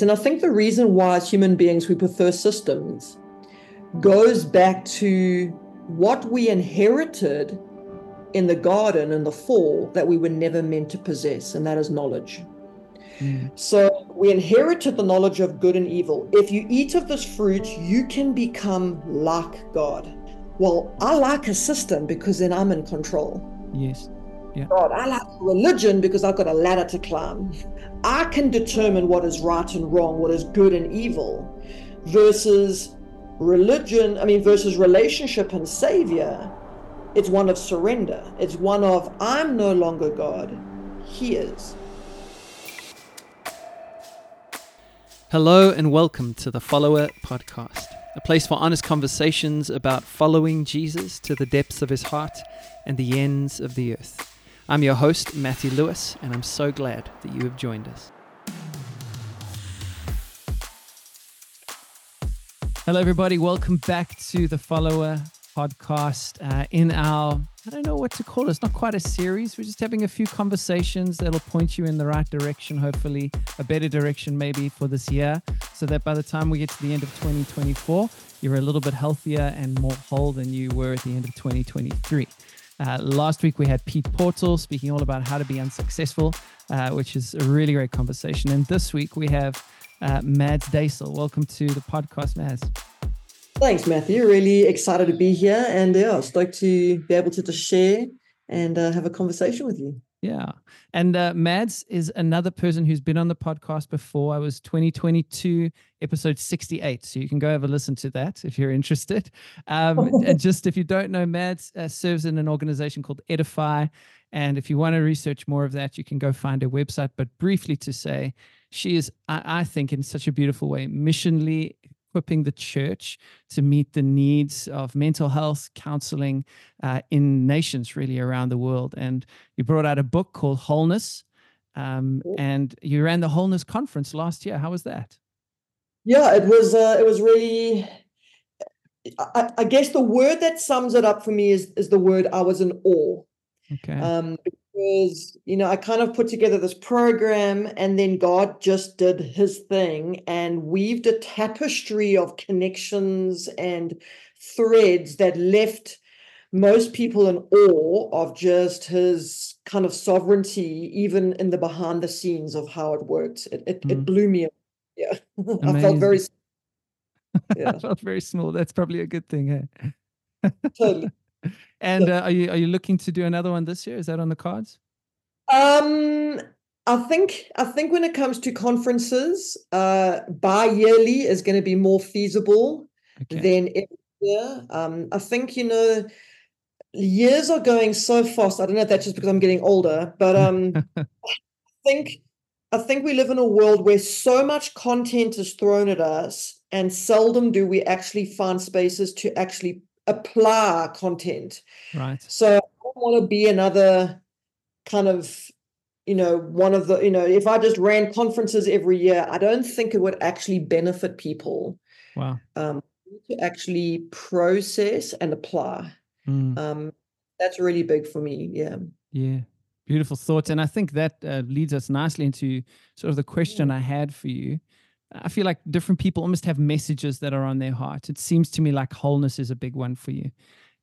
And I think the reason why, as human beings, we prefer systems goes back to what we inherited in the garden and the fall that we were never meant to possess, and that is knowledge. Mm. So we inherited the knowledge of good and evil. If you eat of this fruit, you can become like God. Well, I like a system because then I'm in control. Yes. Yeah. God, I like religion because I've got a ladder to climb. I can determine what is right and wrong, what is good and evil, versus religion, I mean, versus relationship and Savior. It's one of surrender. It's one of, I'm no longer God, He is. Hello, and welcome to the Follower Podcast, a place for honest conversations about following Jesus to the depths of his heart and the ends of the earth. I'm your host, Matthew Lewis, and I'm so glad that you have joined us. Hello, everybody. Welcome back to the Follower podcast. Uh, in our, I don't know what to call it, it's not quite a series. We're just having a few conversations that'll point you in the right direction, hopefully, a better direction maybe for this year, so that by the time we get to the end of 2024, you're a little bit healthier and more whole than you were at the end of 2023. Uh, last week we had Pete Portal speaking all about how to be unsuccessful, uh, which is a really great conversation. And this week we have uh, Madz Deyzel. Welcome to the podcast, Madz. Thanks, Matthew. Really excited to be here, and yeah, stoked to be able to just share and uh, have a conversation with you. Yeah. And uh, Madz is another person who's been on the podcast before. I was 2022, episode 68. So you can go have a listen to that if you're interested. Um, and just if you don't know, Madz uh, serves in an organization called Edify. And if you want to research more of that, you can go find her website. But briefly to say, she is, I, I think, in such a beautiful way, missionally equipping the church to meet the needs of mental health counseling uh, in nations really around the world. And you brought out a book called Wholeness, um, and you ran the Wholeness Conference last year. How was that? Yeah, it was. Uh, it was really. I, I, guess the word that sums it up for me is is the word I was in awe. Okay. Um, was, you know, I kind of put together this program and then God just did his thing and weaved a tapestry of connections and threads that left most people in awe of just his kind of sovereignty, even in the behind the scenes of how it worked. It, it, mm. it blew me up. Yeah. I felt very yeah. I felt very small. That's probably a good thing. Hey? totally. And uh, are you are you looking to do another one this year? Is that on the cards? Um, I think I think when it comes to conferences, uh, bi-yearly is going to be more feasible okay. than every year. Um, I think you know years are going so fast. I don't know if that's just because I'm getting older, but um, I think I think we live in a world where so much content is thrown at us, and seldom do we actually find spaces to actually apply content. Right. So I don't want to be another kind of, you know, one of the, you know, if I just ran conferences every year, I don't think it would actually benefit people. Wow. Um, to actually process and apply. Mm. Um, that's really big for me. Yeah. Yeah. Beautiful thoughts. And I think that uh, leads us nicely into sort of the question I had for you. I feel like different people almost have messages that are on their heart. It seems to me like wholeness is a big one for you.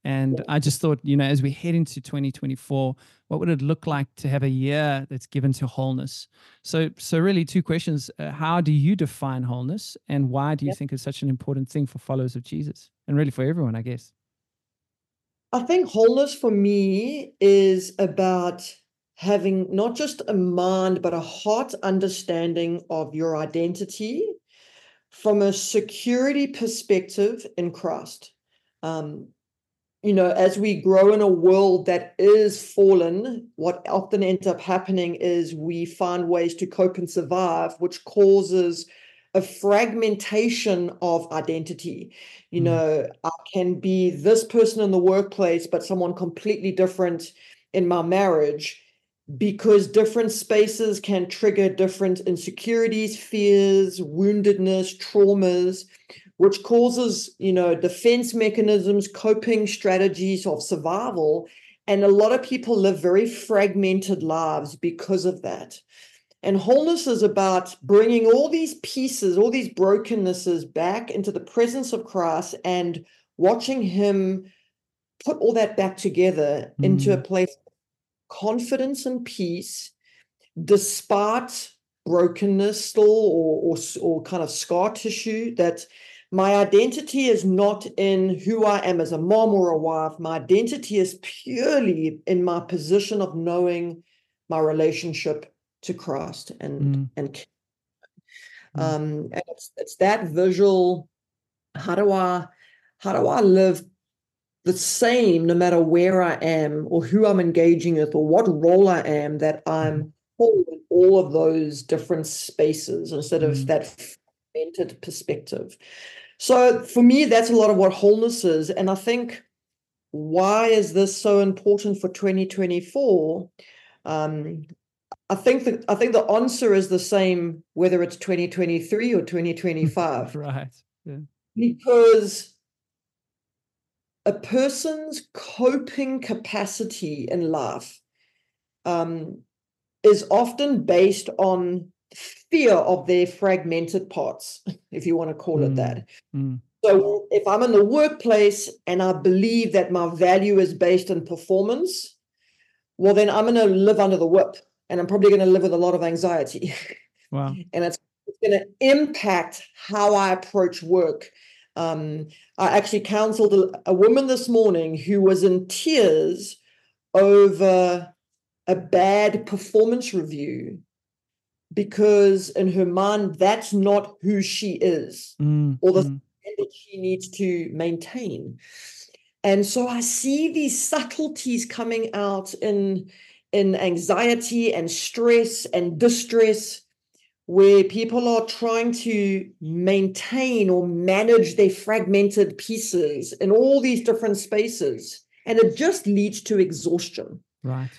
And I just thought, you know, as we head into 2024, what would it look like to have a year that's given to wholeness? So, so really, two questions: uh, How do you define wholeness, and why do you yep. think it's such an important thing for followers of Jesus, and really for everyone, I guess? I think wholeness for me is about having not just a mind, but a heart understanding of your identity from a security perspective in Christ. Um, you know, as we grow in a world that is fallen, what often ends up happening is we find ways to cope and survive, which causes a fragmentation of identity. You mm. know, I can be this person in the workplace, but someone completely different in my marriage because different spaces can trigger different insecurities, fears, woundedness, traumas, which causes, you know, defense mechanisms, coping strategies of survival. And a lot of people live very fragmented lives because of that. And wholeness is about bringing all these pieces, all these brokennesses back into the presence of Christ and watching Him put all that back together mm. into a mm. place confidence and peace, despite brokenness still or, or, or kind of scar tissue that my identity is not in who I am as a mom or a wife. My identity is purely in my position of knowing my relationship to Christ and mm. and mm. um and it's it's that visual how do I how do I live the same no matter where I am or who I'm engaging with or what role I am that I'm mm. in all of those different spaces instead of mm. that fragmented perspective. So for me, that's a lot of what wholeness is. And I think why is this so important for 2024? Um, I think the I think the answer is the same whether it's 2023 or 2025. right. Yeah. Because a person's coping capacity in life um, is often based on fear of their fragmented parts, if you want to call mm. it that. Mm. So if I'm in the workplace and I believe that my value is based on performance, well, then I'm going to live under the whip and I'm probably going to live with a lot of anxiety. Wow. and it's, it's going to impact how I approach work. Um, I actually counseled a, a woman this morning who was in tears over a bad performance review because in her mind that's not who she is mm, or the mm. that she needs to maintain and so i see these subtleties coming out in in anxiety and stress and distress where people are trying to maintain or manage their fragmented pieces in all these different spaces and it just leads to exhaustion right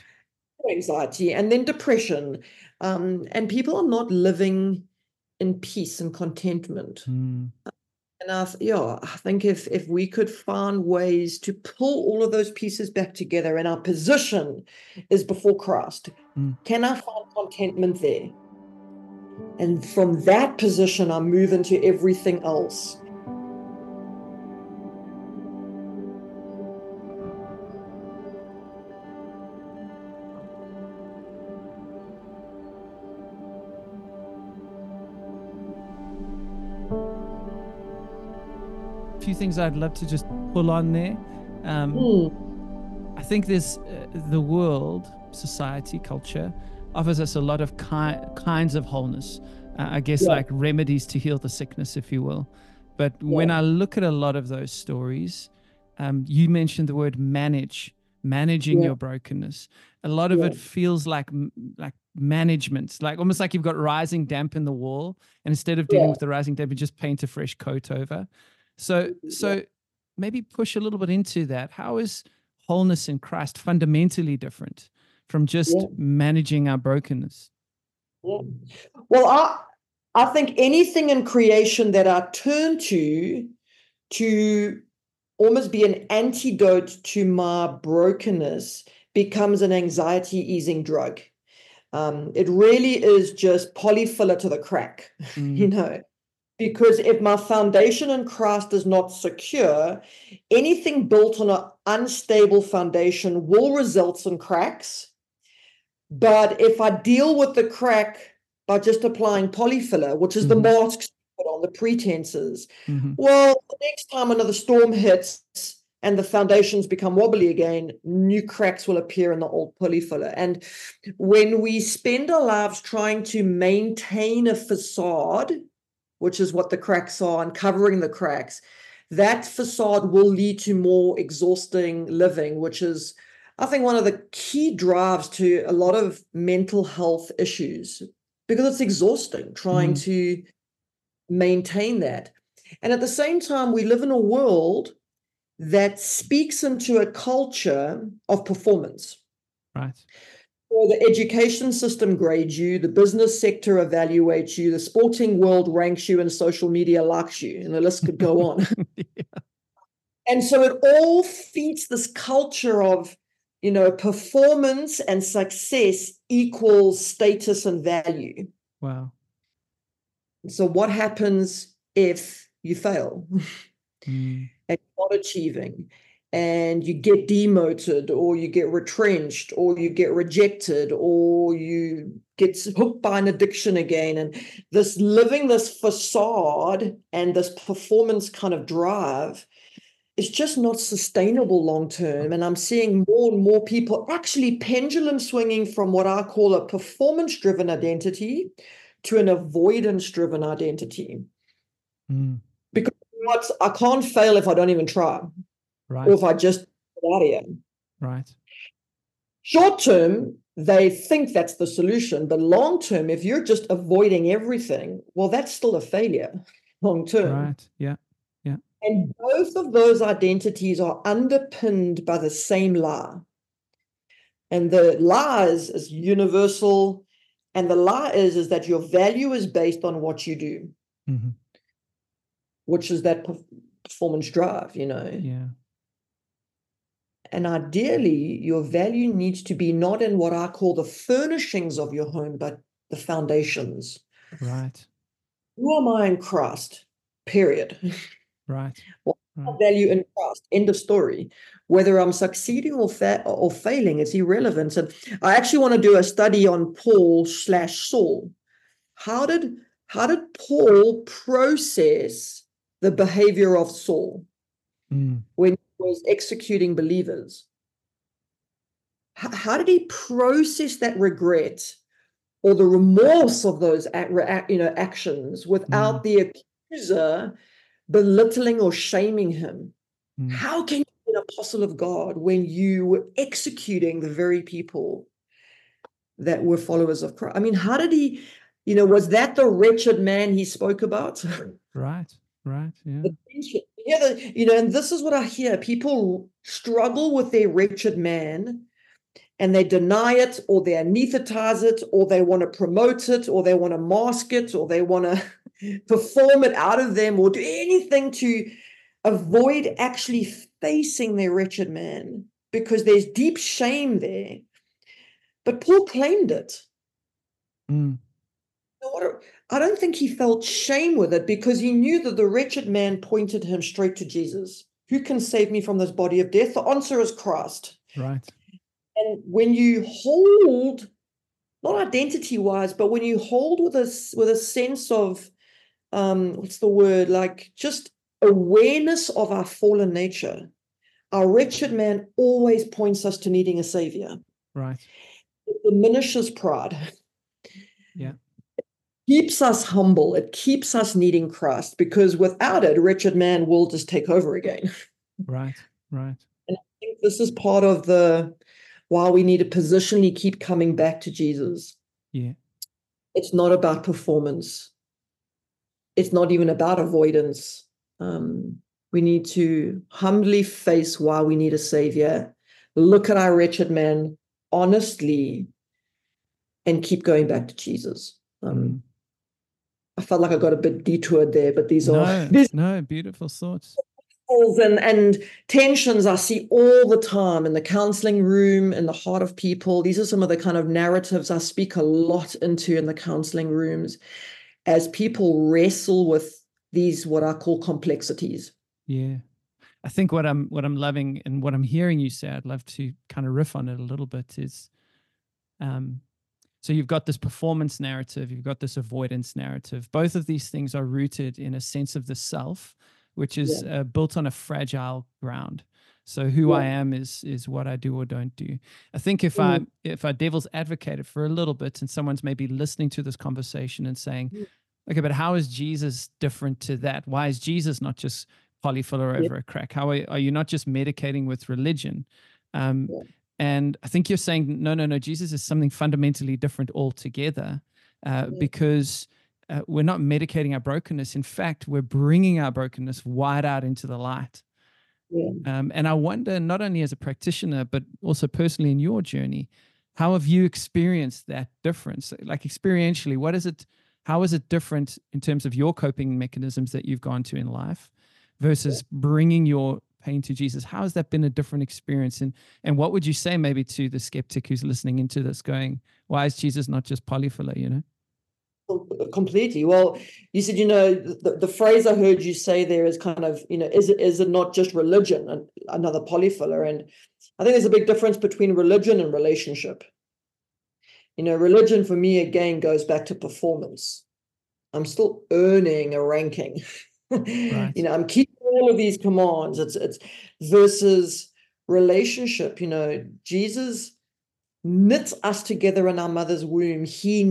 anxiety and then depression um, and people are not living in peace and contentment mm. and I, yeah i think if if we could find ways to pull all of those pieces back together and our position is before christ mm. can i find contentment there and from that position i move into everything else A few things I'd love to just pull on there. Um, mm. I think there's uh, the world, society, culture offers us a lot of ki- kinds of wholeness. Uh, I guess yeah. like remedies to heal the sickness, if you will. But yeah. when I look at a lot of those stories, um, you mentioned the word manage, managing yeah. your brokenness. A lot of it feels like like management, like almost like you've got rising damp in the wall, and instead of dealing with the rising damp, you just paint a fresh coat over. So, so maybe push a little bit into that. How is wholeness in Christ fundamentally different from just yeah. managing our brokenness? Yeah. Well, I I think anything in creation that I turn to to almost be an antidote to my brokenness becomes an anxiety easing drug. Um, it really is just polyfiller to the crack, mm. you know because if my foundation in Christ is not secure, anything built on an unstable foundation will result in cracks. But if I deal with the crack by just applying polyfiller, which is mm-hmm. the masks on the pretenses, mm-hmm. well, the next time another storm hits and the foundations become wobbly again, new cracks will appear in the old polyfiller. And when we spend our lives trying to maintain a facade, which is what the cracks are, and covering the cracks, that facade will lead to more exhausting living, which is, I think, one of the key drives to a lot of mental health issues because it's exhausting trying mm. to maintain that. And at the same time, we live in a world that speaks into a culture of performance. Right. Well, the education system grades you, the business sector evaluates you, the sporting world ranks you, and social media likes you, and the list could go on. yeah. And so it all feeds this culture of, you know, performance and success equals status and value. Wow. So, what happens if you fail Mm. and not achieving? and you get demoted or you get retrenched or you get rejected or you get hooked by an addiction again and this living this facade and this performance kind of drive is just not sustainable long term and i'm seeing more and more people actually pendulum swinging from what i call a performance driven identity to an avoidance driven identity Mm. because what i can't fail if i don't even try Right. or if I just get out of here. Right. Short term, they think that's the solution. But long term, if you're just avoiding everything, well, that's still a failure long term. Right. Yeah. And both of those identities are underpinned by the same lie. And the lie is, is universal. And the lie is, is that your value is based on what you do, hmm which is that performance drive, you know. Yeah. And ideally, your value needs to be not in what I call the furnishings of your home, but the foundations. Right. Who am I in Christ? Period. Right. Right. value in Christ. End of story. Whether I'm succeeding or fa- or failing, it's irrelevant. And I actually want to do a study on Paul slash Saul. How did how did Paul process the behavior of Saul? Mm. when he was executing believers. H- how did he process that regret or the remorse of those you know actions without the accuser belittling or shaming him? Mm. How can you be an apostle of God when you were executing the very people that were followers of Christ? I mean, how did he, you know, was that the wretched man he spoke about? Right. Right. Yeah. Yeah, the, you know, and this is what I hear. People struggle with their wretched man and they deny it or they anesthetize it or they want to promote it or they want to mask it or they want to perform it out of them or do anything to avoid actually facing their wretched man because there's deep shame there. But Paul claimed it. Mm. I don't think he felt shame with it because he knew that the wretched man pointed him straight to Jesus. Who can save me from this body of death? The answer is Christ. Right. And when you hold, not identity wise, but when you hold with a with a sense of, um, what's the word? Like just awareness of our fallen nature. Our wretched man always points us to needing a savior. Right. It diminishes pride. Yeah. keeps us humble. It keeps us needing Christ because without it, wretched man will just take over again. Right. Right. And I think this is part of the why we need to positionally keep coming back to Jesus. Yeah. It's not about performance. It's not even about avoidance. Um, we need to humbly face why we need a savior, look at our wretched man honestly, and keep going back to Jesus. Um, Mm. I felt like I got a bit detoured there, but these are No, these no, beautiful thoughts. Pitfalls and, and tensions I see all the time in the counseling room, in the heart of people. These are some of the kind of narratives I speak a lot into in the counseling rooms as people wrestle with these what I call complexities. Yeah. I think what I'm what I'm loving and what I'm hearing you say, I'd love to kind of riff on it a little bit is um so you've got this performance narrative, you've got this avoidance narrative. Both of these things are rooted in a sense of the self, which is uh, built on a fragile ground. So who I am is is what I do or don't do. I think if Mm. I if I devil's advocated for a little bit and someone's maybe listening to this conversation and saying, Mm. okay, but how is Jesus different to that? Why is Jesus not just polyfiller Yeah. over a crack? How are, are you not just medicating with religion? Um, Yeah. And I think you're saying, no, no, no, Jesus is something fundamentally different altogether uh, Yeah. because uh, we're not medicating our brokenness. In fact, we're bringing our brokenness wide out into the light. Yeah. Um, and I wonder, not only as a practitioner, but also personally in your journey, how have you experienced that difference? Like experientially, what is it? How is it different in terms of your coping mechanisms that you've gone to in life versus bringing your pain to Jesus. How has that been a different experience? And and what would you say maybe to the skeptic who's listening into this, going, "Why is Jesus not just polyfiller?" You know. Completely. Well, you said, you know, the, the phrase I heard you say there is kind of, you know, is it is it not just religion and another polyfiller? And I think there's a big difference between religion and relationship. You know, religion for me again goes back to performance. I'm still earning a ranking. Right. you know, I'm keeping all of these commands. It's it's versus relationship. You know, Jesus knits us together in our mother's womb. He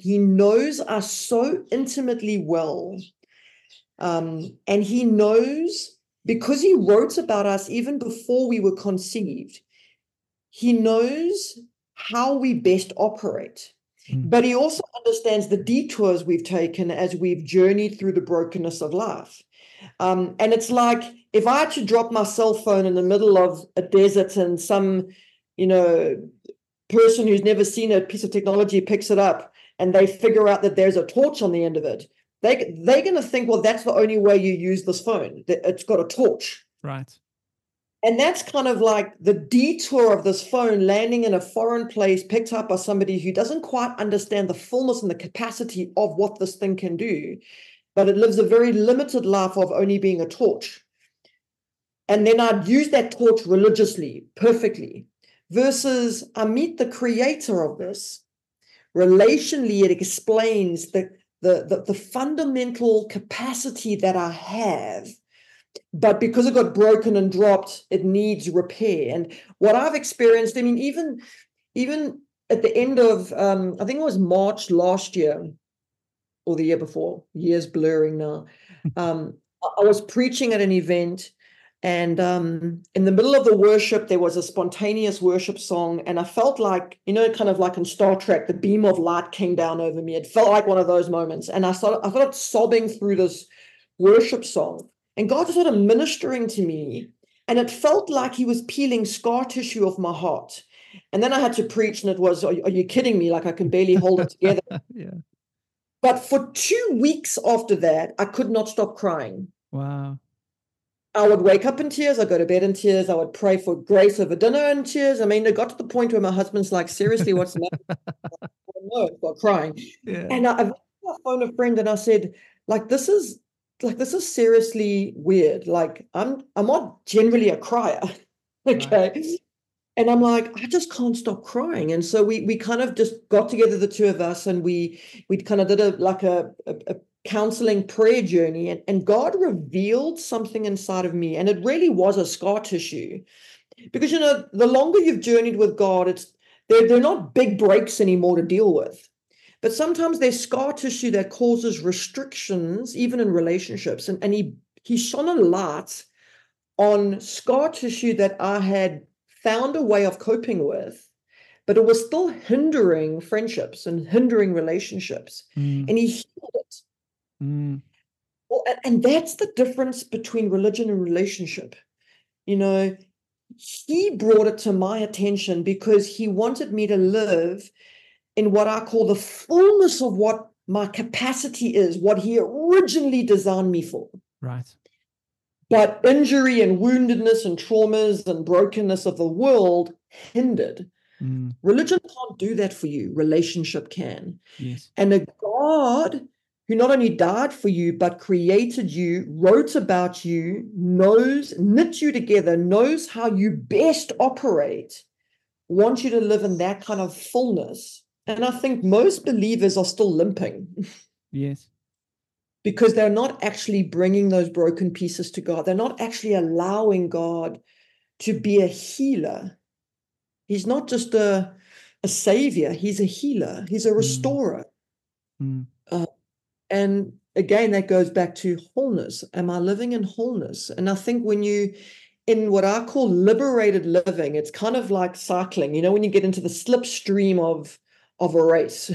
he knows us so intimately well, um, and he knows because he wrote about us even before we were conceived. He knows how we best operate. Mm. But he also understands the detours we've taken as we've journeyed through the brokenness of life. Um, and it's like if I had to drop my cell phone in the middle of a desert and some, you know, person who's never seen a piece of technology picks it up and they figure out that there's a torch on the end of it, they they're going to think, well, that's the only way you use this phone. It's got a torch. Right. And that's kind of like the detour of this phone landing in a foreign place, picked up by somebody who doesn't quite understand the fullness and the capacity of what this thing can do, but it lives a very limited life of only being a torch. And then I'd use that torch religiously, perfectly versus I meet the creator of this. Relationally, it explains the, the, the, the fundamental capacity that I have. But because it got broken and dropped, it needs repair. And what I've experienced, I mean, even even at the end of um, I think it was March last year or the year before, years blurring now. Um, I was preaching at an event and um, in the middle of the worship, there was a spontaneous worship song. And I felt like, you know, kind of like in Star Trek, the beam of light came down over me. It felt like one of those moments. And I started, I started sobbing through this worship song. And God started ministering to me. And it felt like he was peeling scar tissue off my heart. And then I had to preach, and it was, Are, are you kidding me? Like I can barely hold it together. yeah. But for two weeks after that, I could not stop crying. Wow. I would wake up in tears. I'd go to bed in tears. I would pray for grace over dinner in tears. I mean, it got to the point where my husband's like, seriously, what's the matter? no, got crying. Yeah. And I, I phoned a friend and I said, like, this is like this is seriously weird. Like, I'm I'm not generally a crier. okay. Right. And I'm like, I just can't stop crying. And so we we kind of just got together, the two of us, and we we kind of did a like a, a, a counseling prayer journey and, and God revealed something inside of me. And it really was a scar tissue. Because you know, the longer you've journeyed with God, it's they're, they're not big breaks anymore to deal with. But sometimes there's scar tissue that causes restrictions, even in relationships. And, and he he shone a light on scar tissue that I had found a way of coping with, but it was still hindering friendships and hindering relationships. Mm. And he healed it. Mm. Well, and that's the difference between religion and relationship. You know, he brought it to my attention because he wanted me to live in what I call the fullness of what my capacity is, what he originally designed me for. Right. But injury and woundedness and traumas and brokenness of the world hindered. Mm. Religion can't do that for you, relationship can. Yes. And a God who not only died for you, but created you, wrote about you, knows, knit you together, knows how you best operate, wants you to live in that kind of fullness. And I think most believers are still limping. Yes. because they're not actually bringing those broken pieces to God. They're not actually allowing God to be a healer. He's not just a, a savior, he's a healer, he's a mm. restorer. Mm. Uh, and again that goes back to wholeness. Am i living in wholeness? And i think when you in what i call liberated living it's kind of like cycling. You know when you get into the slipstream of of a race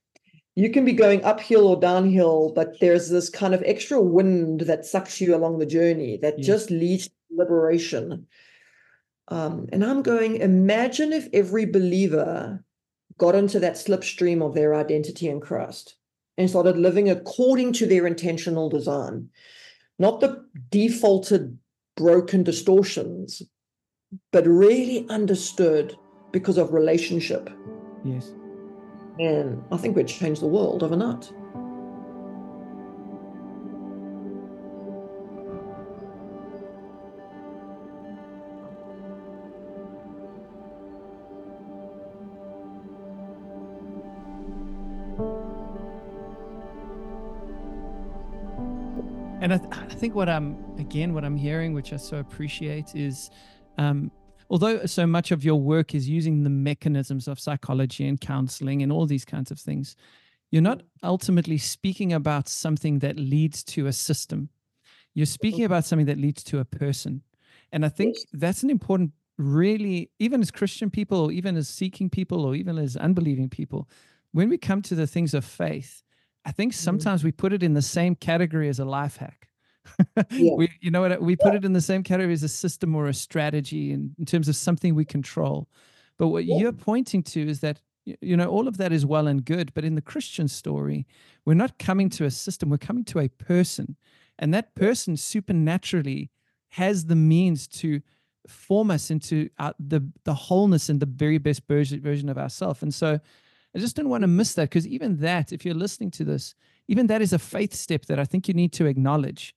you can be going uphill or downhill but there's this kind of extra wind that sucks you along the journey that yes. just leads to liberation. Um, and i'm going imagine if every believer got into that slipstream of their identity in christ and started living according to their intentional design, not the defaulted broken distortions, but really understood because of relationship. Yes. And I think we'd change the world overnight. And I, th- I, think what I'm again what I'm hearing, which I so appreciate, is um, although so much of your work is using the mechanisms of psychology and counseling and all these kinds of things, you're not ultimately speaking about something that leads to a system. You're speaking about something that leads to a person. And I think that's an important, really, even as Christian people, or even as seeking people, or even as unbelieving people, when we come to the things of faith, I think mm-hmm. sometimes we put it in the same category as a life hack. yeah. We, you know what? We put it in the same category as a system or a strategy in, in terms of something we control. But what yeah. you're pointing to is that you know all of that is well and good but in the christian story we're not coming to a system we're coming to a person and that person supernaturally has the means to form us into our, the the wholeness and the very best version, version of ourselves and so I just don't want to miss that because even that, if you're listening to this, even that is a faith step that I think you need to acknowledge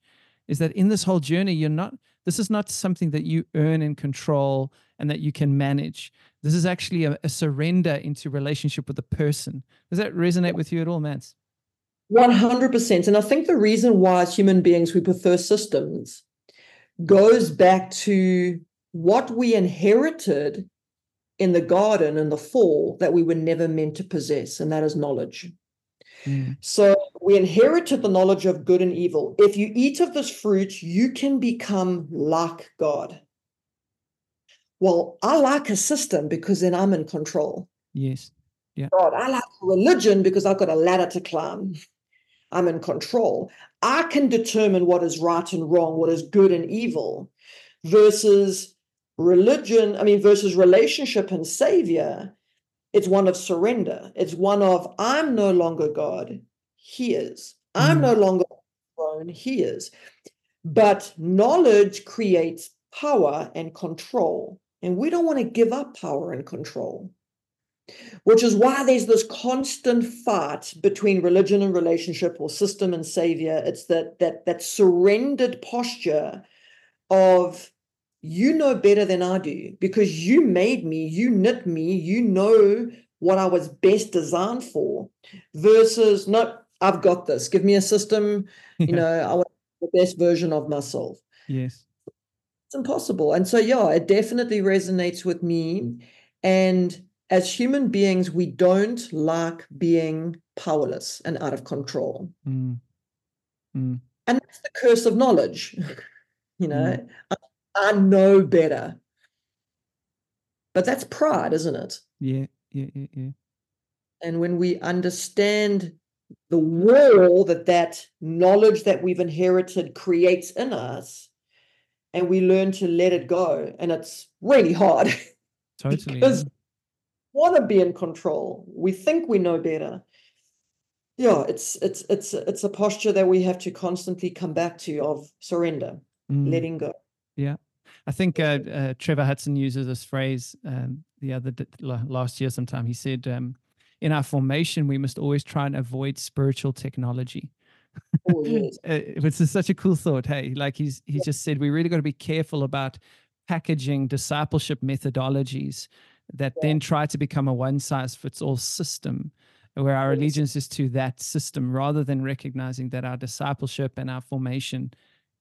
is that in this whole journey, you're not, this is not something that you earn and control and that you can manage. This is actually a, a surrender into relationship with the person. Does that resonate with you at all, Madz? 100%. And I think the reason why, as human beings, we prefer systems goes back to what we inherited in the garden and the fall that we were never meant to possess, and that is knowledge. Mm. So we inherited the knowledge of good and evil. If you eat of this fruit, you can become like God. Well, I like a system because then I'm in control. Yes. Yeah. God, I like religion because I've got a ladder to climb. I'm in control. I can determine what is right and wrong, what is good and evil, versus religion, I mean, versus relationship and savior, it's one of surrender. It's one of, I'm no longer God, He is. I'm mm. no longer throne, He is. But knowledge creates power and control. And we don't want to give up power and control, which is why there's this constant fight between religion and relationship or system and savior. It's that that that surrendered posture of you know better than I do because you made me, you knit me, you know what I was best designed for, versus, no, I've got this. Give me a system, you know, I want the best version of myself. Yes. It's impossible. And so, yeah, it definitely resonates with me. And as human beings, we don't like being powerless and out of control. Mm. Mm. And that's the curse of knowledge. you know, mm. I know better. But that's pride, isn't it? Yeah, yeah, yeah, yeah. And when we understand the wall that that knowledge that we've inherited creates in us, and we learn to let it go, and it's really hard. Totally. because yeah. we want to be in control. We think we know better. Yeah, it's it's it's it's a posture that we have to constantly come back to of surrender, mm. letting go. Yeah. I think uh, uh, Trevor Hudson uses this phrase um, the other last year sometime. He said, um, in our formation, we must always try and avoid spiritual technology. Oh, yes. Uh, which is such a cool thought. Hey, like he's he yeah. just said, we really got to be careful about packaging discipleship methodologies that yeah. then try to become a one size fits all system where our allegiance is to that system rather than recognizing that our discipleship and our formation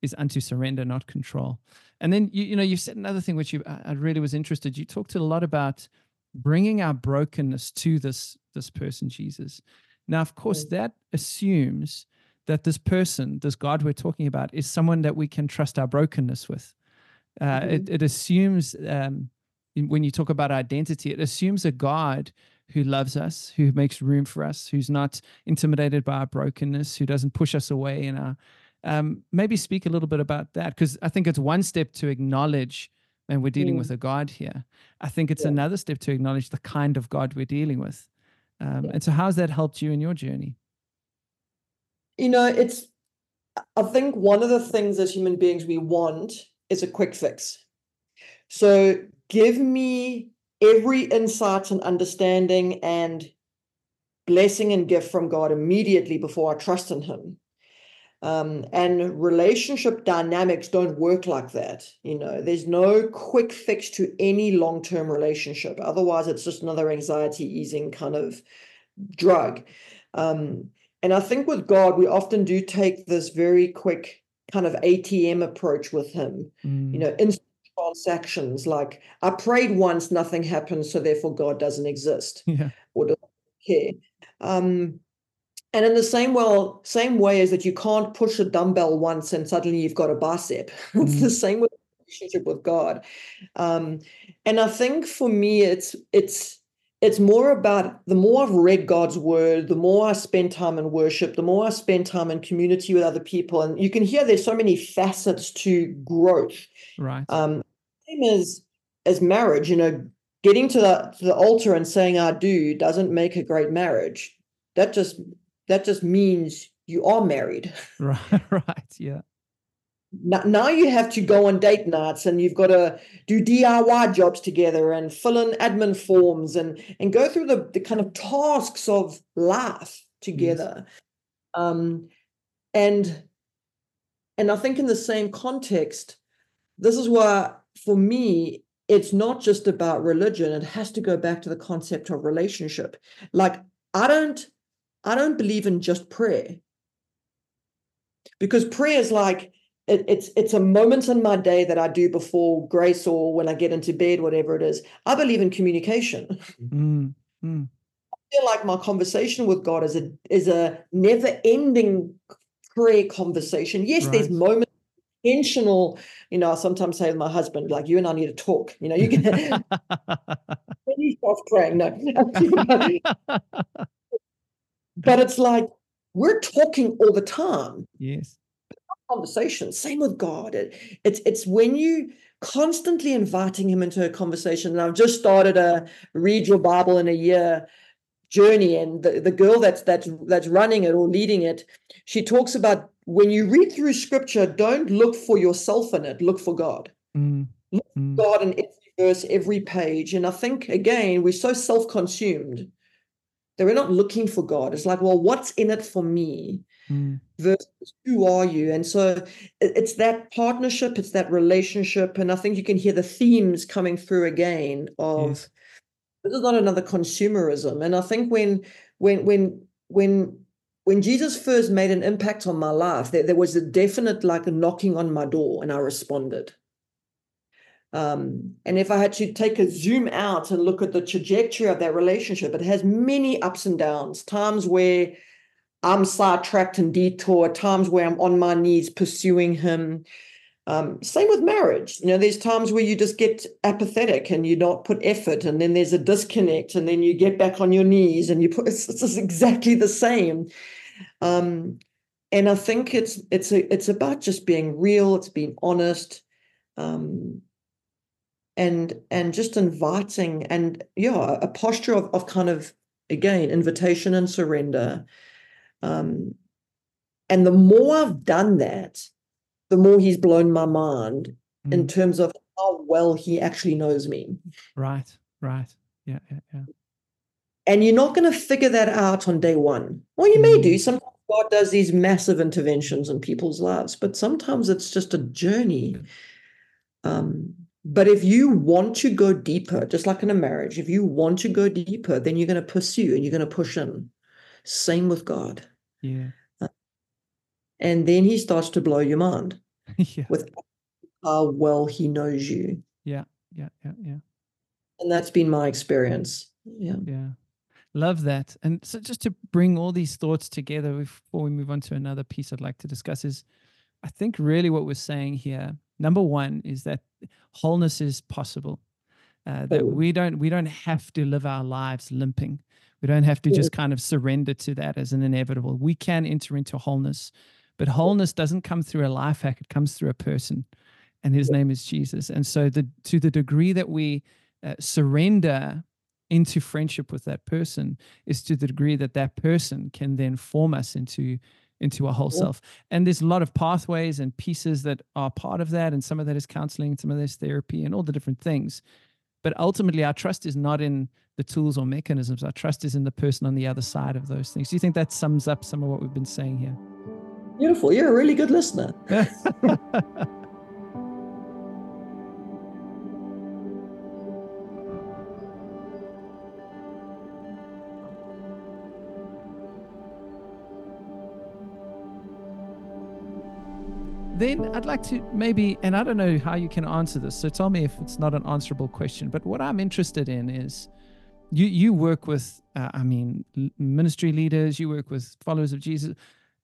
is unto surrender, not control. And then you, you know, you said another thing which you I really was interested. You talked a lot about bringing our brokenness to this this person Jesus. Now, of course, that assumes that this person, this God we're talking about, is someone that we can trust our brokenness with. Uh, mm-hmm. it, it assumes um, when you talk about identity, it assumes a God who loves us, who makes room for us, who's not intimidated by our brokenness, who doesn't push us away in our um, maybe speak a little bit about that because I think it's one step to acknowledge, and we're dealing mm. with a God here. I think it's yeah. another step to acknowledge the kind of God we're dealing with. Um, yeah. And so, how's that helped you in your journey? You know, it's, I think one of the things as human beings we want is a quick fix. So give me every insight and understanding and blessing and gift from God immediately before I trust in Him. Um, and relationship dynamics don't work like that. You know, there's no quick fix to any long term relationship. Otherwise, it's just another anxiety easing kind of drug. Um, and I think with God, we often do take this very quick kind of ATM approach with Him. Mm. You know, instant transactions like I prayed once, nothing happened, so therefore God doesn't exist yeah. or doesn't care. Um, and in the same well, same way as that you can't push a dumbbell once and suddenly you've got a bicep. Mm. it's the mm. same with relationship with God. Um, and I think for me, it's it's it's more about the more I've read God's word, the more I spend time in worship, the more I spend time in community with other people. And you can hear there's so many facets to growth. Right. Um, same as as marriage, you know, getting to the to the altar and saying I do doesn't make a great marriage. That just that just means you are married. Right, right, yeah. Now, now you have to go on date nights and you've got to do DIY jobs together and fill in admin forms and and go through the, the kind of tasks of life together. Yes. Um, and and I think in the same context, this is why for me it's not just about religion it has to go back to the concept of relationship like i don't I don't believe in just prayer. Because prayer is like it, it's it's a moment in my day that I do before grace or when I get into bed, whatever it is. I believe in communication. Mm, mm. I feel like my conversation with God is a is a never ending prayer conversation. Yes, right. there's moments intentional. You know, I sometimes say to my husband, like, you and I need to talk. You know, you can. you start praying, no. but it's like we're talking all the time. Yes. Conversation. Same with God. It, it's it's when you constantly inviting him into a conversation. And I've just started a read your Bible in a year journey, and the, the girl that's that's that's running it or leading it, she talks about when you read through scripture, don't look for yourself in it, look for God. Mm. Look mm. God in every verse, every page. And I think again, we're so self-consumed that we're not looking for God. It's like, well, what's in it for me? Mm. Versus who are you? And so it's that partnership, it's that relationship. And I think you can hear the themes coming through again of yes. this is not another consumerism. And I think when when when when when Jesus first made an impact on my life, there, there was a definite like a knocking on my door, and I responded. Um, and if I had to take a zoom out and look at the trajectory of that relationship, it has many ups and downs, times where I'm sidetracked and detour, times where I'm on my knees pursuing him. Um, same with marriage. You know, there's times where you just get apathetic and you don't put effort, and then there's a disconnect, and then you get back on your knees and you put it's, it's exactly the same. Um, and I think it's it's a, it's about just being real, it's being honest. Um, and and just inviting and yeah a posture of, of kind of again invitation and surrender. Um and the more i've done that the more he's blown my mind mm. in terms of how well he actually knows me. Right right. Yeah yeah yeah. And you're not going to figure that out on day one. Well you mm. may do. Mm. sometimes god does these massive interventions in people's lives but sometimes it's just a journey. Um but if you want to go deeper, just like in a marriage, if you want to go deeper, then you're going to pursue and you're going to push in. Same with God. Yeah. Uh, and then he starts to blow your mind yeah. with how well he knows you. Yeah. Yeah. Yeah. Yeah. And that's been my experience. Yeah. Yeah. Love that. And so just to bring all these thoughts together before we move on to another piece I'd like to discuss is I think really what we're saying here number one is that wholeness is possible. Uh, that we don't we don't have to live our lives limping. We don't have to just kind of surrender to that as an inevitable. We can enter into wholeness, but wholeness doesn't come through a life hack. It comes through a person, and his name is Jesus. And so, the to the degree that we uh, surrender into friendship with that person is to the degree that that person can then form us into into our whole Yeah. self. And there's a lot of pathways and pieces that are part of that. And some of that is counseling, some of that is therapy, and all the different things. But ultimately, our trust is not in the tools or mechanisms. Our trust is in the person on the other side of those things. Do you think that sums up some of what we've been saying here? Beautiful. You're a really good listener. then I'd like to maybe, and I don't know how you can answer this. So tell me if it's not an answerable question. But what I'm interested in is you you work with, uh, I mean, ministry leaders. You work with followers of Jesus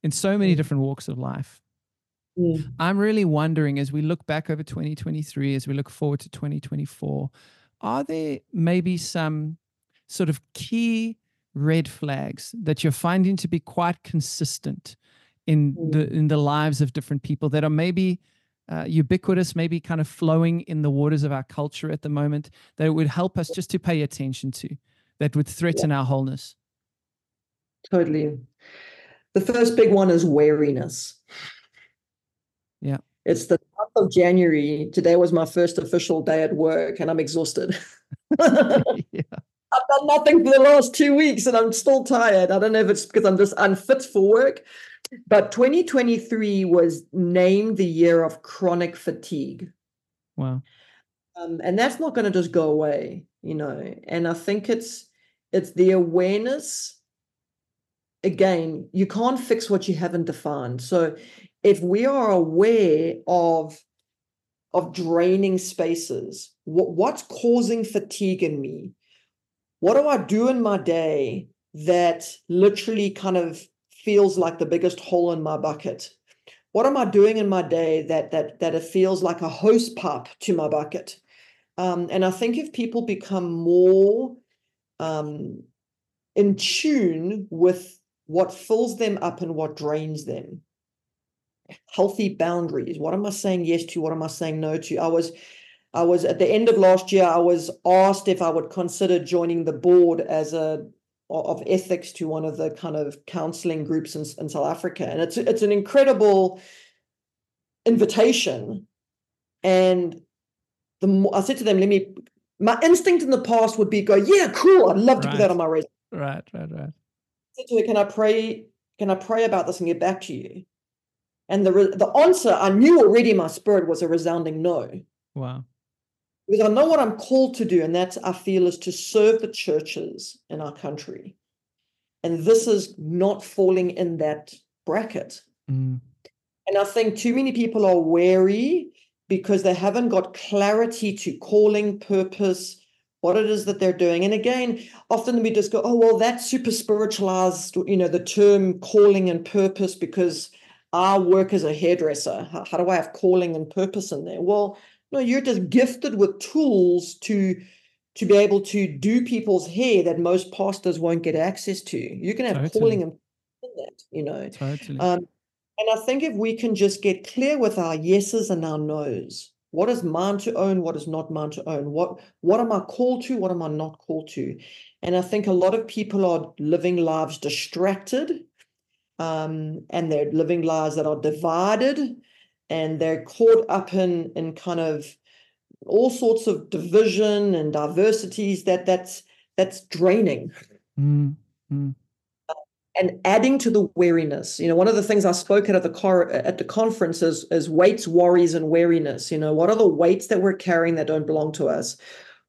in so many Mm. different walks of life. Mm. I'm really wondering as we look back over 2023, as we look forward to 2024, are there maybe some sort of key red flags that you're finding to be quite consistent in the in the lives of different people that are maybe uh, ubiquitous, maybe kind of flowing in the waters of our culture at the moment that it would help us just to pay attention to, that would threaten our wholeness? Totally. The first big one is wariness. Yeah. It's the month of January. Today was my first official day at work, and I'm exhausted. yeah. I've done nothing for the last two weeks and I'm still tired. I don't know if it's because I'm just unfit for work, but 2023 was named the year of chronic fatigue. Wow. Um, and that's not going to just go away, you know. And I think it's it's the awareness. Again, you can't fix what you haven't defined. So if we are aware of of draining spaces, what, what's causing fatigue in me? What do I do in my day that literally kind of feels like the biggest hole in my bucket? What am I doing in my day that that that it feels like a hose pipe to my bucket? Um, and I think if people become more um, in tune with what fills them up and what drains them, healthy boundaries. What am I saying yes to? What am I saying no to? I was I was at the end of last year, I was asked if I would consider joining the board as a of ethics to one of the kind of counseling groups in, in South Africa. And it's it's an incredible invitation. And the more, I said to them, let me my instinct in the past would be go, yeah, cool. I'd love to put that on my resume. Right, right, right. I said to her, can I pray? Can I pray about this and get back to you? And the the answer I knew already in my spirit was a resounding no. Wow. Because I know what I'm called to do, and that's I feel is to serve the churches in our country. And this is not falling in that bracket. Mm. And I think too many people are wary because they haven't got clarity to calling, purpose, what it is that they're doing. And again, often we just go, oh, well, that's super spiritualized, you know, the term calling and purpose because I work as a hairdresser. How, how do I have calling and purpose in there? Well, no, you're just gifted with tools to to be able to do people's hair that most pastors won't get access to. You can have Totally. calling and in that, you know. Totally. Um, and I think if we can just get clear with our yeses and our nos, what is mine to own, what is not mine to own, what what am I called to, what am I not called to? And I think a lot of people are living lives distracted, um, and they're living lives that are divided, and they're caught up in in kind of all sorts of division and diversities that that's that's draining Mm, mm. and adding to the weariness. You know, one of the things I spoke at at the car at the conference is, is weights, worries, and weariness. You know, what are the weights that we're carrying that don't belong to us?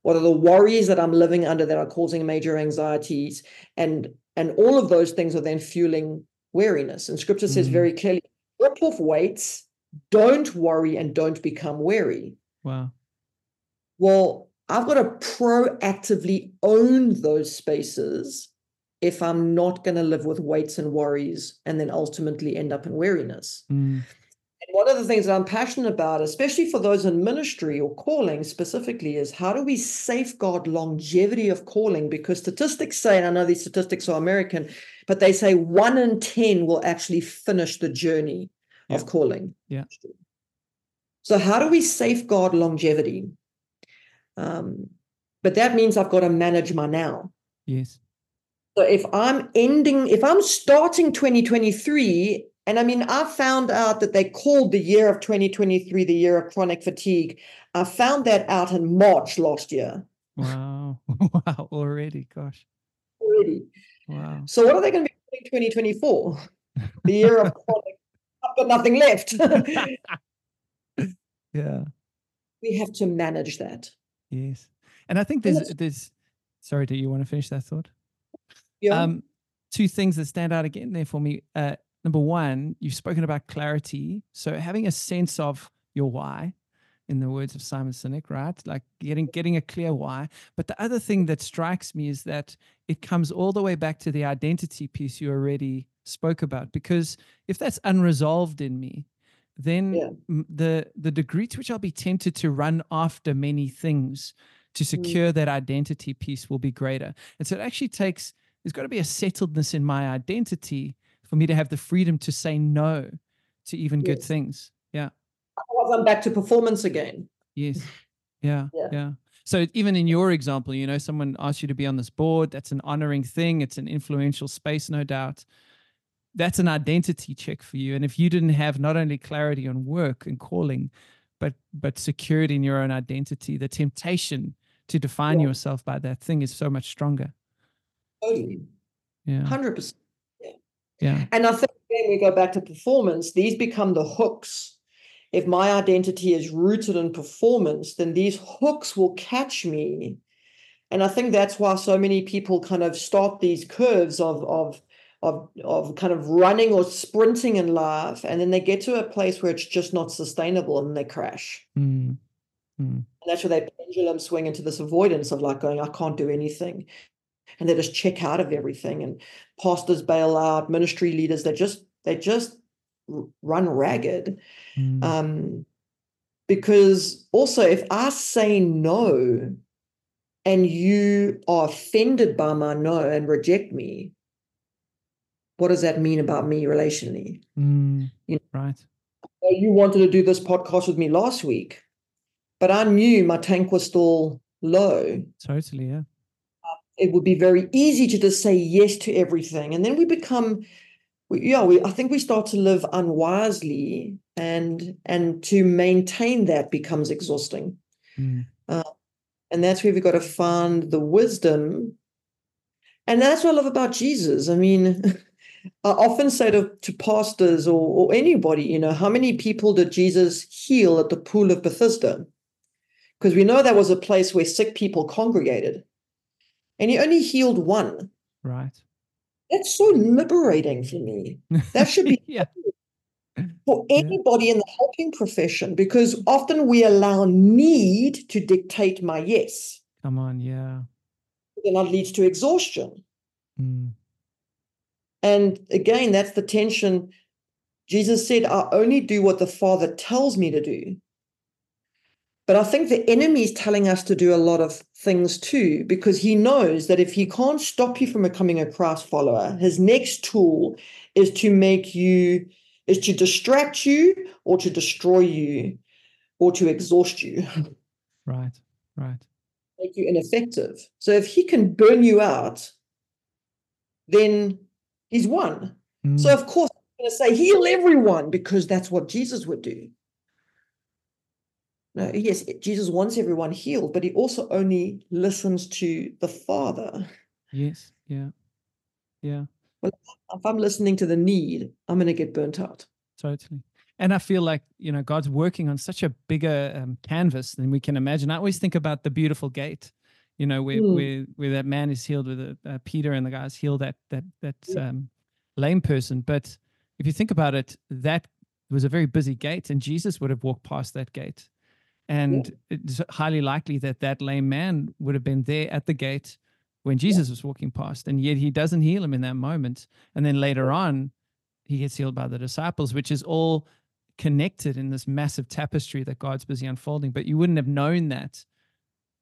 What are the worries that I'm living under that are causing major anxieties? And and all of those things are then fueling weariness. And scripture says Mhm. very clearly, rip off weights, don't worry, and don't become weary. Wow. Well, I've got to proactively own those spaces if I'm not going to live with weights and worries and then ultimately end up in weariness. Mm. And one of the things that I'm passionate about, especially for those in ministry or calling specifically, is how do we safeguard longevity of calling? Because statistics say, and I know these statistics are American, but they say one in 10 will actually finish the journey of calling. Yeah. So, how do we safeguard longevity? Um, but that means I've got to manage my now. Yes. So if I'm ending, if I'm starting 2023 And I mean, I found out that they called the year of 2023 the year of chronic fatigue. I found that out in March last year. Wow. Wow. Already. Gosh. Already. Wow. So what are they going to be doing 2024? The year of chronic. I've got nothing left. yeah. We have to manage that. Yes. And I think there's there's sorry, do you want to finish that thought? Yeah. Um, two things that stand out again there for me. Uh, number one, you've spoken about clarity. So having a sense of your why, in the words of Simon Sinek, right? Like getting getting a clear why. But the other thing that strikes me is that it comes all the way back to the identity piece you already spoke about. Because if that's unresolved in me, then Yeah. the the degree to which I'll be tempted to run after many things to mm. secure that identity piece will be greater. And so it actually takes there's got to be a settledness in my identity for me to have the freedom to say no to even good things. Yeah. I'm back to performance again. Yes. Yeah. Yeah. Yeah. So even in your example, you know, someone asks you to be on this board, that's an honoring thing. It's an influential space, no doubt. That's an identity check for you. And if you didn't have not only clarity on work and calling, but but security in your own identity, the temptation to define Yeah. yourself by that thing is so much stronger. Totally. Yeah. 100%. Yeah. And I think when we go back to performance, these become the hooks. If my identity is rooted in performance, then these hooks will catch me. And I think that's why so many people kind of start these curves of of of of kind of running or sprinting in life, and then they get to a place where it's just not sustainable and they crash. Mm. Mm. And that's where they pendulum swing into this avoidance of like going, I can't do anything. And they just check out of everything. And pastors bail out, ministry leaders, they just they just run ragged. Mm. Um, because also if I say no and you are offended by my no and reject me, what does that mean about me relationally? Mm. you- Right. You wanted to do this podcast with me last week, but I knew my tank was still low. Totally. Yeah. It would be very easy to just say yes to everything, and then we become, we, yeah, we. I think we start to live unwisely, and and to maintain that becomes exhausting, Mm. and that's where we've got to find the wisdom, and that's what I love about Jesus. I mean. I often say to, to pastors or, or anybody, you know, how many people did Jesus heal at the pool of Bethesda? Because we know that was a place where sick people congregated. And he only healed one. Right. That's so liberating for me. That should be yeah. for Yeah. anybody in the helping profession because often we allow need to dictate my yes. Come on. Yeah. Then that leads to exhaustion. Mm. And again, that's the tension. Jesus said, I only do what the Father tells me to do. But I think the enemy is telling us to do a lot of things too, because he knows that if he can't stop you from becoming a Christ follower, his next tool is to make you, is to distract you or to destroy you or to exhaust you, Right. Right. make you ineffective. So if he can burn you out, then he's won. Mm. So of course I'm going to say heal everyone because that's what Jesus would do. No, yes, Jesus wants everyone healed, but he also only listens to the Father. yes. Yeah. Yeah. Well, if I'm listening to the need, I'm going to get burnt out. Totally. And I feel like, you know, God's working on such a bigger um, canvas than we can imagine. I always think about the beautiful gate, you know, where Mm. where, where that man is healed, with uh, Peter and the guys heal that that that Yeah. um, lame person. But if you think about it, that was a very busy gate, and Jesus would have walked past that gate, and it's highly likely that that lame man would have been there at the gate when Jesus was walking past, and yet he doesn't heal him in that moment. And then later on, he gets healed by the disciples, which is all connected in this massive tapestry that God's busy unfolding. But you wouldn't have known that,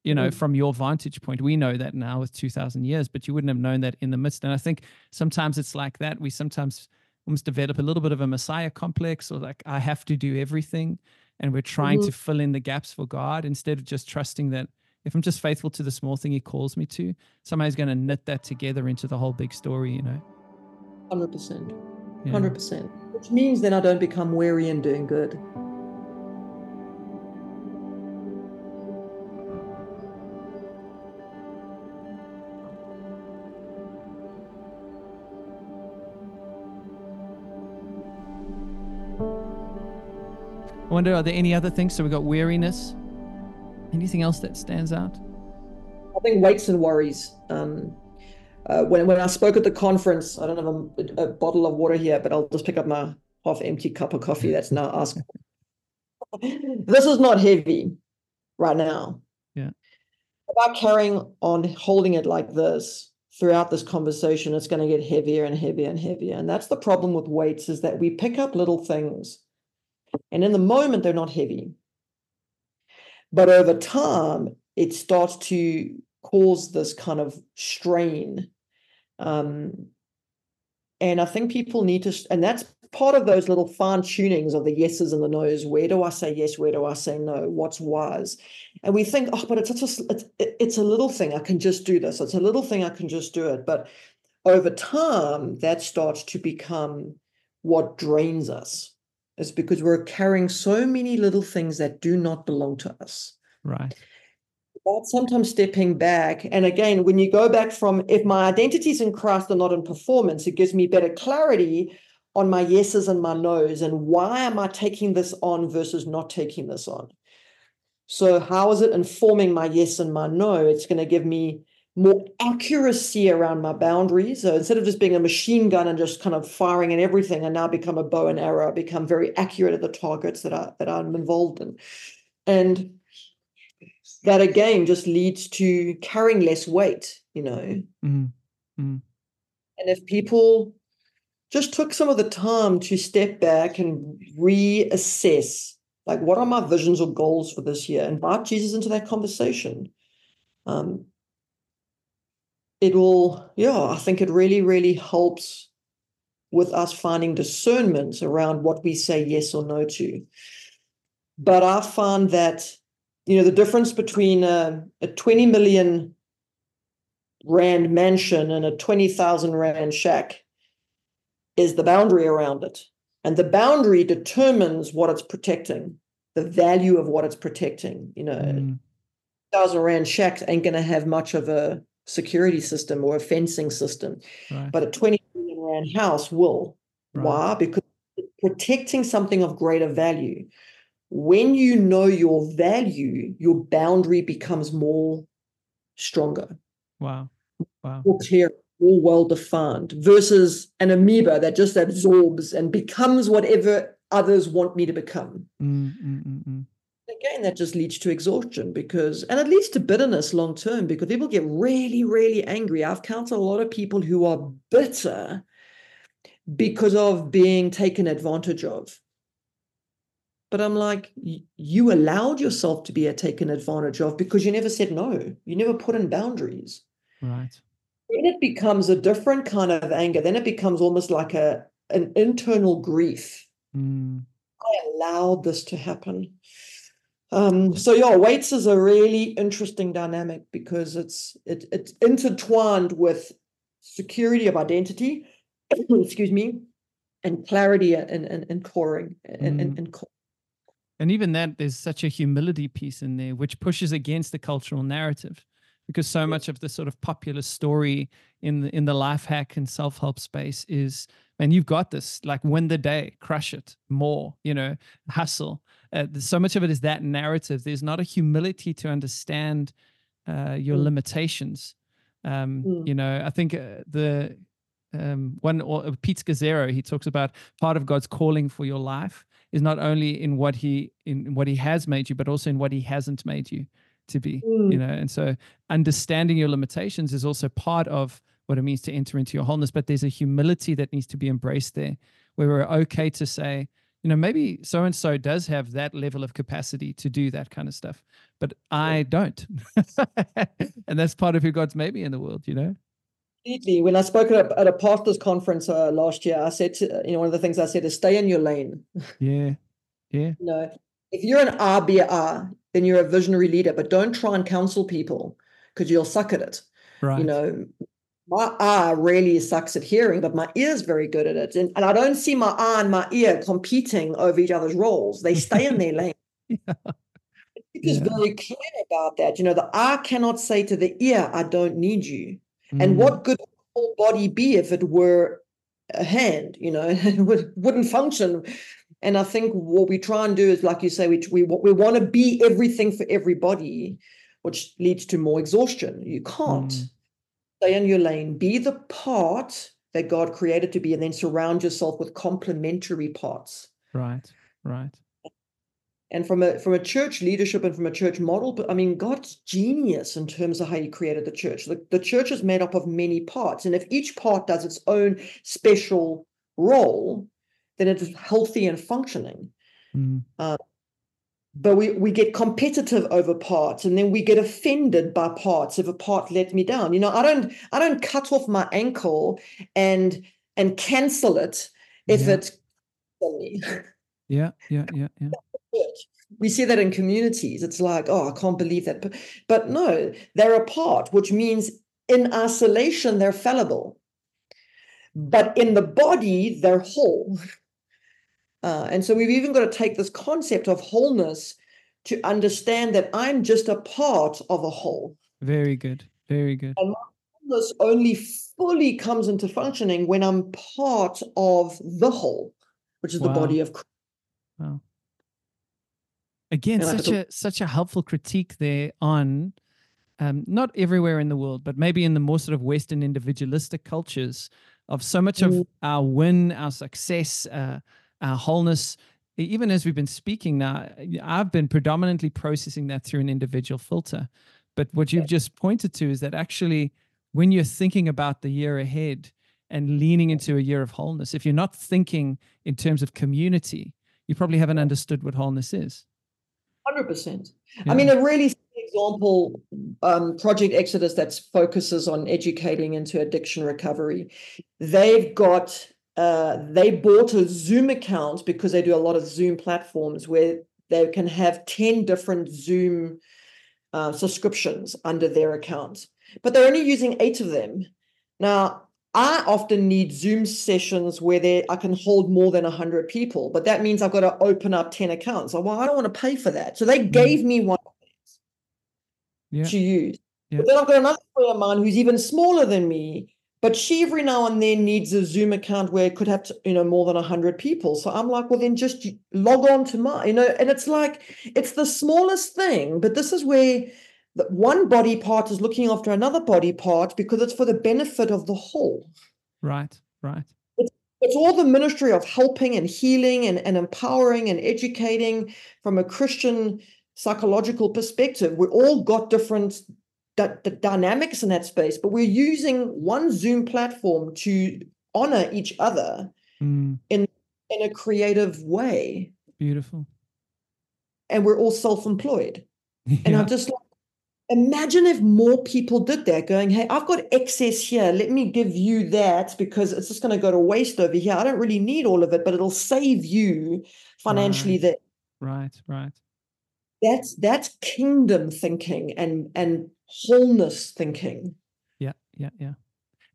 you know, Mm. from your vantage point. We know that now with 2,000 years, but you wouldn't have known that in the midst. And I think sometimes it's like that. We sometimes almost develop a little bit of a Messiah complex or like, I have to do everything. And we're trying Mhm. to fill in the gaps for God instead of just trusting that if I'm just faithful to the small thing he calls me to, somebody's going to knit that together into the whole big story, you know? 100%. hundred percent. Which means then I don't become weary in doing good. Wonder, are there any other things? So we've got weariness. Anything else that stands out? I think weights and worries. Um, uh, when when I spoke at the conference, I don't have a, a, bottle of water here, but I'll just pick up my half empty cup of coffee. That's now asked. this is not heavy right now. Yeah. About carrying on holding it like this throughout this conversation, it's going to get heavier and heavier and heavier. And that's the problem with weights is that we pick up little things and in the moment, they're not heavy. But over time, it starts to cause this kind of strain. Um, and I think people need to, and that's part of those little fine tunings of the yeses and the nos. Where do I say yes? Where do I say no? What's wise? And we think, oh, but it's just, it's, it's a little thing. I can just do this. It's a little thing. I can just do it. But over time, that starts to become what drains us is because we're carrying so many little things that do not belong to us. Right. But sometimes stepping back. And again, when you go back from if my identities in Christ are not in performance, it gives me better clarity on my yeses and my nos and why am I taking this on versus not taking this on. So, how is it informing my yes and my no? It's going to give me more accuracy around my boundaries. So instead of just being a machine gun and just kind of firing at everything, I now become a bow and arrow. I become very accurate at the targets that I that I'm involved in. And that again just leads to carrying less weight, you know. Mm-hmm. Mm-hmm. And if people just took some of the time to step back and reassess, like, what are my visions or goals for this year? Invite Jesus into that conversation. Um, it will, yeah, I think it really, really helps with us finding discernment around what we say yes or no to. But I find that, you know, the difference between a, a 20 million Rand mansion and a 20,000 Rand shack is the boundary around it. And the boundary determines what it's protecting, the value of what it's protecting. You know, mm. thousand Rand shack ain't going to have much of a security system or a fencing system. Right. But a 20 million rand house will. Right. Why? Because protecting something of greater value. When you know your value, your boundary becomes more stronger. Wow. Wow. More clear, more well defined versus an amoeba that just absorbs and becomes whatever others want me to become. Mm, mm, mm, mm again, that just leads to exhaustion because, and it leads to bitterness long term because people get really, really angry. I've counseled a lot of people who are bitter because of being taken advantage of. But I'm like, you allowed yourself to be taken advantage of because you never said no. You never put in boundaries. Right. Then it becomes a different kind of anger. Then it becomes almost like a an internal grief. Mm. I allowed this to happen. Um, so yeah, weights is a really interesting dynamic because it's it, it's intertwined with security of identity, excuse me, and clarity and and, and coring and, mm. and, and and even that there's such a humility piece in there which pushes against the cultural narrative because so much of the sort of popular story in the in the life hack and self-help space is man you've got this. Like win the day. Crush it. More you know hustle uh, so much of it is that narrative there's not a humility to understand uh, your mm. limitations um, mm. you know i think uh, the um, one or uh, Pete Scazzero, he talks about part of God's calling for your life is not only in what he in what he has made you, but also in what he hasn't made you to be. Mm. You know, and so understanding your limitations is also part of what it means to enter into your wholeness. But there's a humility that needs to be embraced there, where we're okay to say, you know, maybe so and so does have that level of capacity to do that kind of stuff, but I don't. and that's part of who God's made me in the world, you know? Completely. When I spoke at a, at a pastors conference uh, last year, I said, to, you know, one of the things I said is stay in your lane. Yeah. Yeah. you know, if you're an RBR, then you're a visionary leader, but don't try and counsel people because you'll suck at it. Right. You know, my eye really sucks at hearing, but my ear's very good at it. And, and I don't see my eye and my ear competing over each other's roles. They stay in their lane. Yeah. It's yeah. very clear about that. You know, the eye cannot say to the ear, I don't need you. Mm. And what good would the whole body be if it were a hand? You know, it would, wouldn't function. And I think what we try and do is, like you say, we we, we want to be everything for everybody, which leads to more exhaustion. You can't. Mm stay in your lane, be the part that God created to be, and then surround yourself with complementary parts. Right, right. And from a from a church leadership and from a church model, but I mean, God's genius in terms of how He created the church. The, the church is made up of many parts, and if each part does its own special role, then it is healthy and functioning. Mm. Uh, but we, we get competitive over parts and then we get offended by parts if a part let me down. You know i don't i don't cut off my ankle and and cancel it if yeah. it yeah yeah yeah yeah. We see that in communities. It's like oh i can't believe that. But, but no they're apart which means in isolation they're fallible. But in the body they're whole uh, and so we've even got to take this concept of wholeness to understand that I'm just a part of a whole. Very good. Very good. And wholeness only fully comes into functioning when I'm part of the whole, which is wow. the body of Christ. Wow. Again, and such a such a helpful critique there on um, not everywhere in the world, but maybe in the more sort of Western individualistic cultures of so much mm. of our win, our success, uh, our wholeness. Even as we've been speaking now i've been predominantly processing that through an individual filter. But what you've just pointed to is that actually when you're thinking about the year ahead and leaning into a year of wholeness if you're not thinking in terms of community you probably haven't understood what wholeness is. 100% yeah. i mean a really example um, project exodus that focuses on educating into addiction recovery. They've got uh, they bought a Zoom account because they do a lot of Zoom platforms where they can have 10 different Zoom uh, subscriptions under their account, but they're only using eight of them. Now, I often need Zoom sessions where they, I can hold more than 100 people, but that means I've got to open up 10 accounts. well, I don't want to pay for that. So they mm. gave me one yeah. to use. Yeah. But then I've got another friend of mine who's even smaller than me but she every now and then needs a Zoom account where it could have, to, you know, more than 100 people. So I'm like, well, then just log on to my, you know, and it's like, it's the smallest thing, but this is where the one body part is looking after another body part because it's for the benefit of the whole. Right, right. It's, it's all the ministry of helping and healing and, and empowering and educating from a Christian psychological perspective. We all got different the, the dynamics in that space, but we're using one Zoom platform to honor each other mm. in in a creative way. Beautiful. And we're all self-employed. Yeah. And I'm just like, imagine if more people did that, going, hey, I've got excess here. Let me give you that because it's just going to go to waste over here. I don't really need all of it, but it'll save you financially right. there. Right, right. That's that's kingdom thinking and and wholeness thinking. Yeah, yeah, yeah.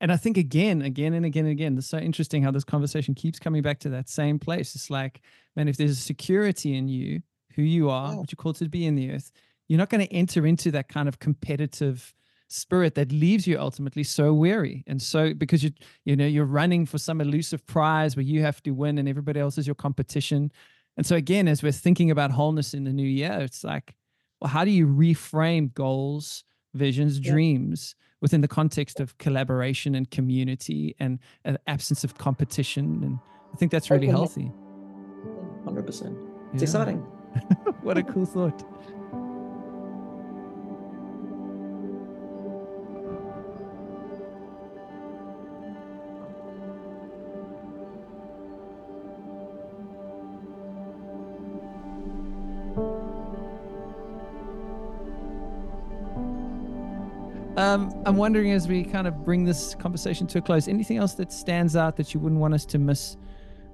And I think again, again and again and again, it's so interesting how this conversation keeps coming back to that same place. It's like, man, if there's a security in you, who you are, what you're called to be in the earth, you're not going to enter into that kind of competitive spirit that leaves you ultimately so weary and so because you you know you're running for some elusive prize where you have to win and everybody else is your competition and so again as we're thinking about wholeness in the new year it's like well how do you reframe goals visions, yeah. dreams within the context of collaboration and community and an absence of competition. And I think that's really healthy. 100%. It's yeah. exciting. what a cool thought. Um, I'm wondering as we kind of bring this conversation to a close, anything else that stands out that you wouldn't want us to miss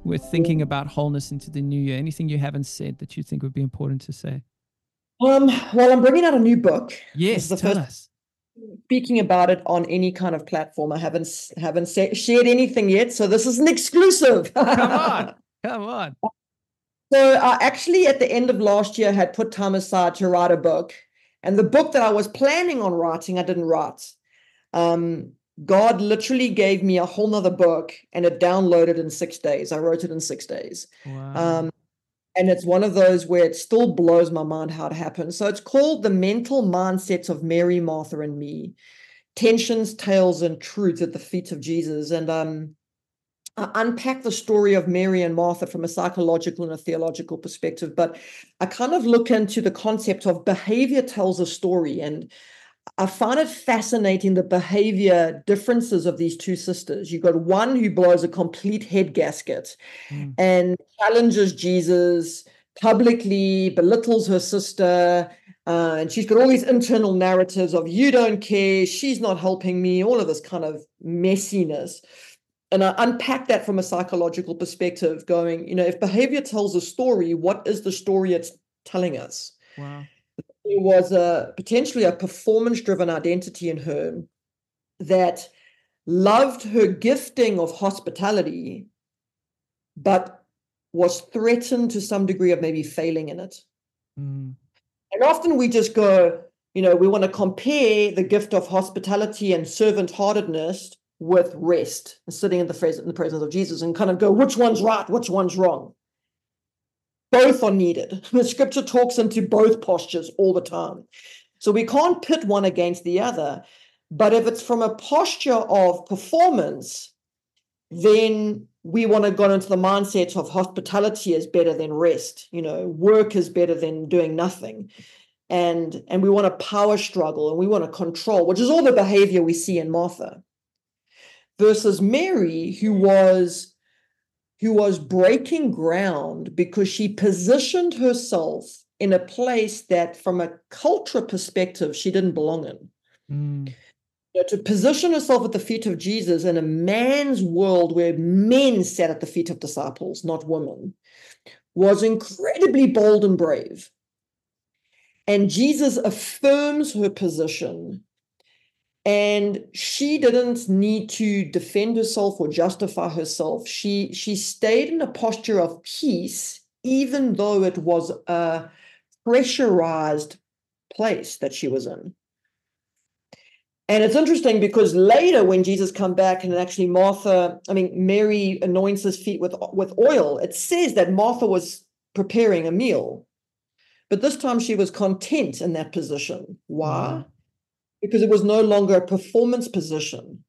with thinking about wholeness into the new year? Anything you haven't said that you think would be important to say? Um, well, I'm bringing out a new book. Yes, tell first, us. speaking about it on any kind of platform. I haven't haven't sa- shared anything yet, so this is an exclusive. come on, come on. So I actually, at the end of last year, had put time aside to write a book, and the book that I was planning on writing, I didn't write. Um, God literally gave me a whole nother book, and it downloaded in six days. I wrote it in six days. Wow. Um, and it's one of those where it still blows my mind how it happened. So it's called The Mental Mindsets of Mary, Martha, and Me Tensions, Tales, and Truth at the Feet of Jesus. And um, I unpack the story of Mary and Martha from a psychological and a theological perspective. But I kind of look into the concept of behavior tells a story. And I find it fascinating the behavior differences of these two sisters. You've got one who blows a complete head gasket mm. and challenges Jesus publicly, belittles her sister. Uh, and she's got all these internal narratives of you don't care, she's not helping me, all of this kind of messiness. And I unpack that from a psychological perspective, going, you know, if behavior tells a story, what is the story it's telling us? Wow there was a potentially a performance driven identity in her that loved her gifting of hospitality, but was threatened to some degree of maybe failing in it. Mm. And often we just go, you know, we want to compare the gift of hospitality and servant heartedness with rest sitting in the, in the presence of Jesus and kind of go, which one's right, which one's wrong both are needed. The scripture talks into both postures all the time. So we can't pit one against the other. But if it's from a posture of performance, then we want to go into the mindset of hospitality is better than rest. You know, work is better than doing nothing. And and we want a power struggle and we want to control, which is all the behavior we see in Martha. Versus Mary, who was who was breaking ground because she positioned herself in a place that, from a culture perspective, she didn't belong in. Mm. You know, to position herself at the feet of Jesus in a man's world where men sat at the feet of disciples, not women, was incredibly bold and brave. And Jesus affirms her position and she didn't need to defend herself or justify herself. She she stayed in a posture of peace even though it was a pressurized place that she was in. And it's interesting because later when jesus come back and actually martha i mean mary anoints his feet with with oil it says that martha was preparing a meal. But this time she was content in that position. Why mm-hmm. Because it was no longer a performance position.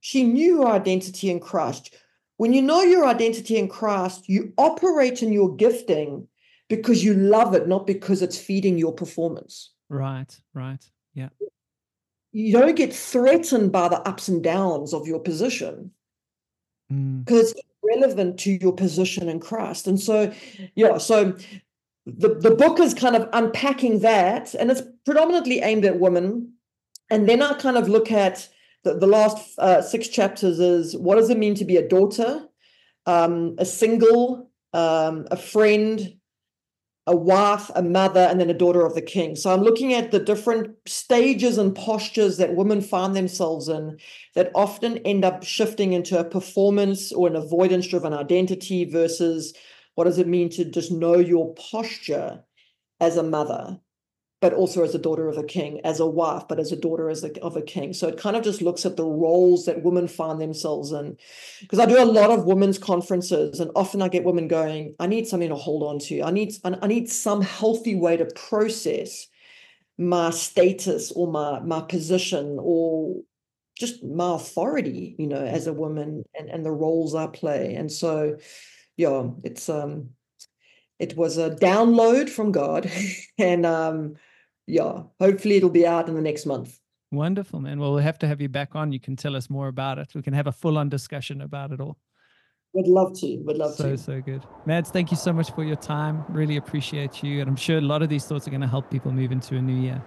She knew her identity in Christ. When you know your identity in Christ, you operate in your gifting because you love it, not because it's feeding your performance. Right, right. Yeah. You don't get threatened by the ups and downs of your position because mm. it's relevant to your position in Christ. And so, yeah, so the, the book is kind of unpacking that, and it's predominantly aimed at women and then I kind of look at the, the last uh, six chapters is what does it mean to be a daughter, um, a single, um, a friend, a wife, a mother, and then a daughter of the king. So I'm looking at the different stages and postures that women find themselves in that often end up shifting into a performance or an avoidance driven identity versus what does it mean to just know your posture as a mother but also as a daughter of a king, as a wife, but as a daughter as a, of a king. So it kind of just looks at the roles that women find themselves in. Because I do a lot of women's conferences, and often I get women going, "I need something to hold on to. I need I need some healthy way to process my status or my my position or just my authority, you know, as a woman and and the roles I play." And so, yeah, it's um it was a download from God and um yeah, hopefully it'll be out in the next month. Wonderful, man. Well, we'll have to have you back on. You can tell us more about it. We can have a full on discussion about it all. Would love to. Would love so, to. So, so good. Madz, thank you so much for your time. Really appreciate you. And I'm sure a lot of these thoughts are going to help people move into a new year.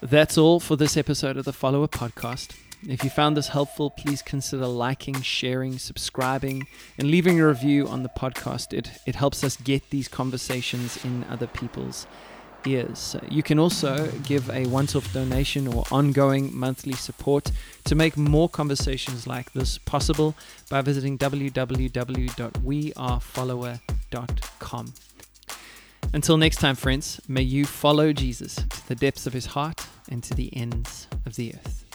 That's all for this episode of the Follower Podcast. If you found this helpful, please consider liking, sharing, subscribing, and leaving a review on the podcast. It, it helps us get these conversations in other people's ears. You can also give a once off donation or ongoing monthly support to make more conversations like this possible by visiting www.wearefollower.com. Until next time, friends, may you follow Jesus to the depths of his heart and to the ends of the earth.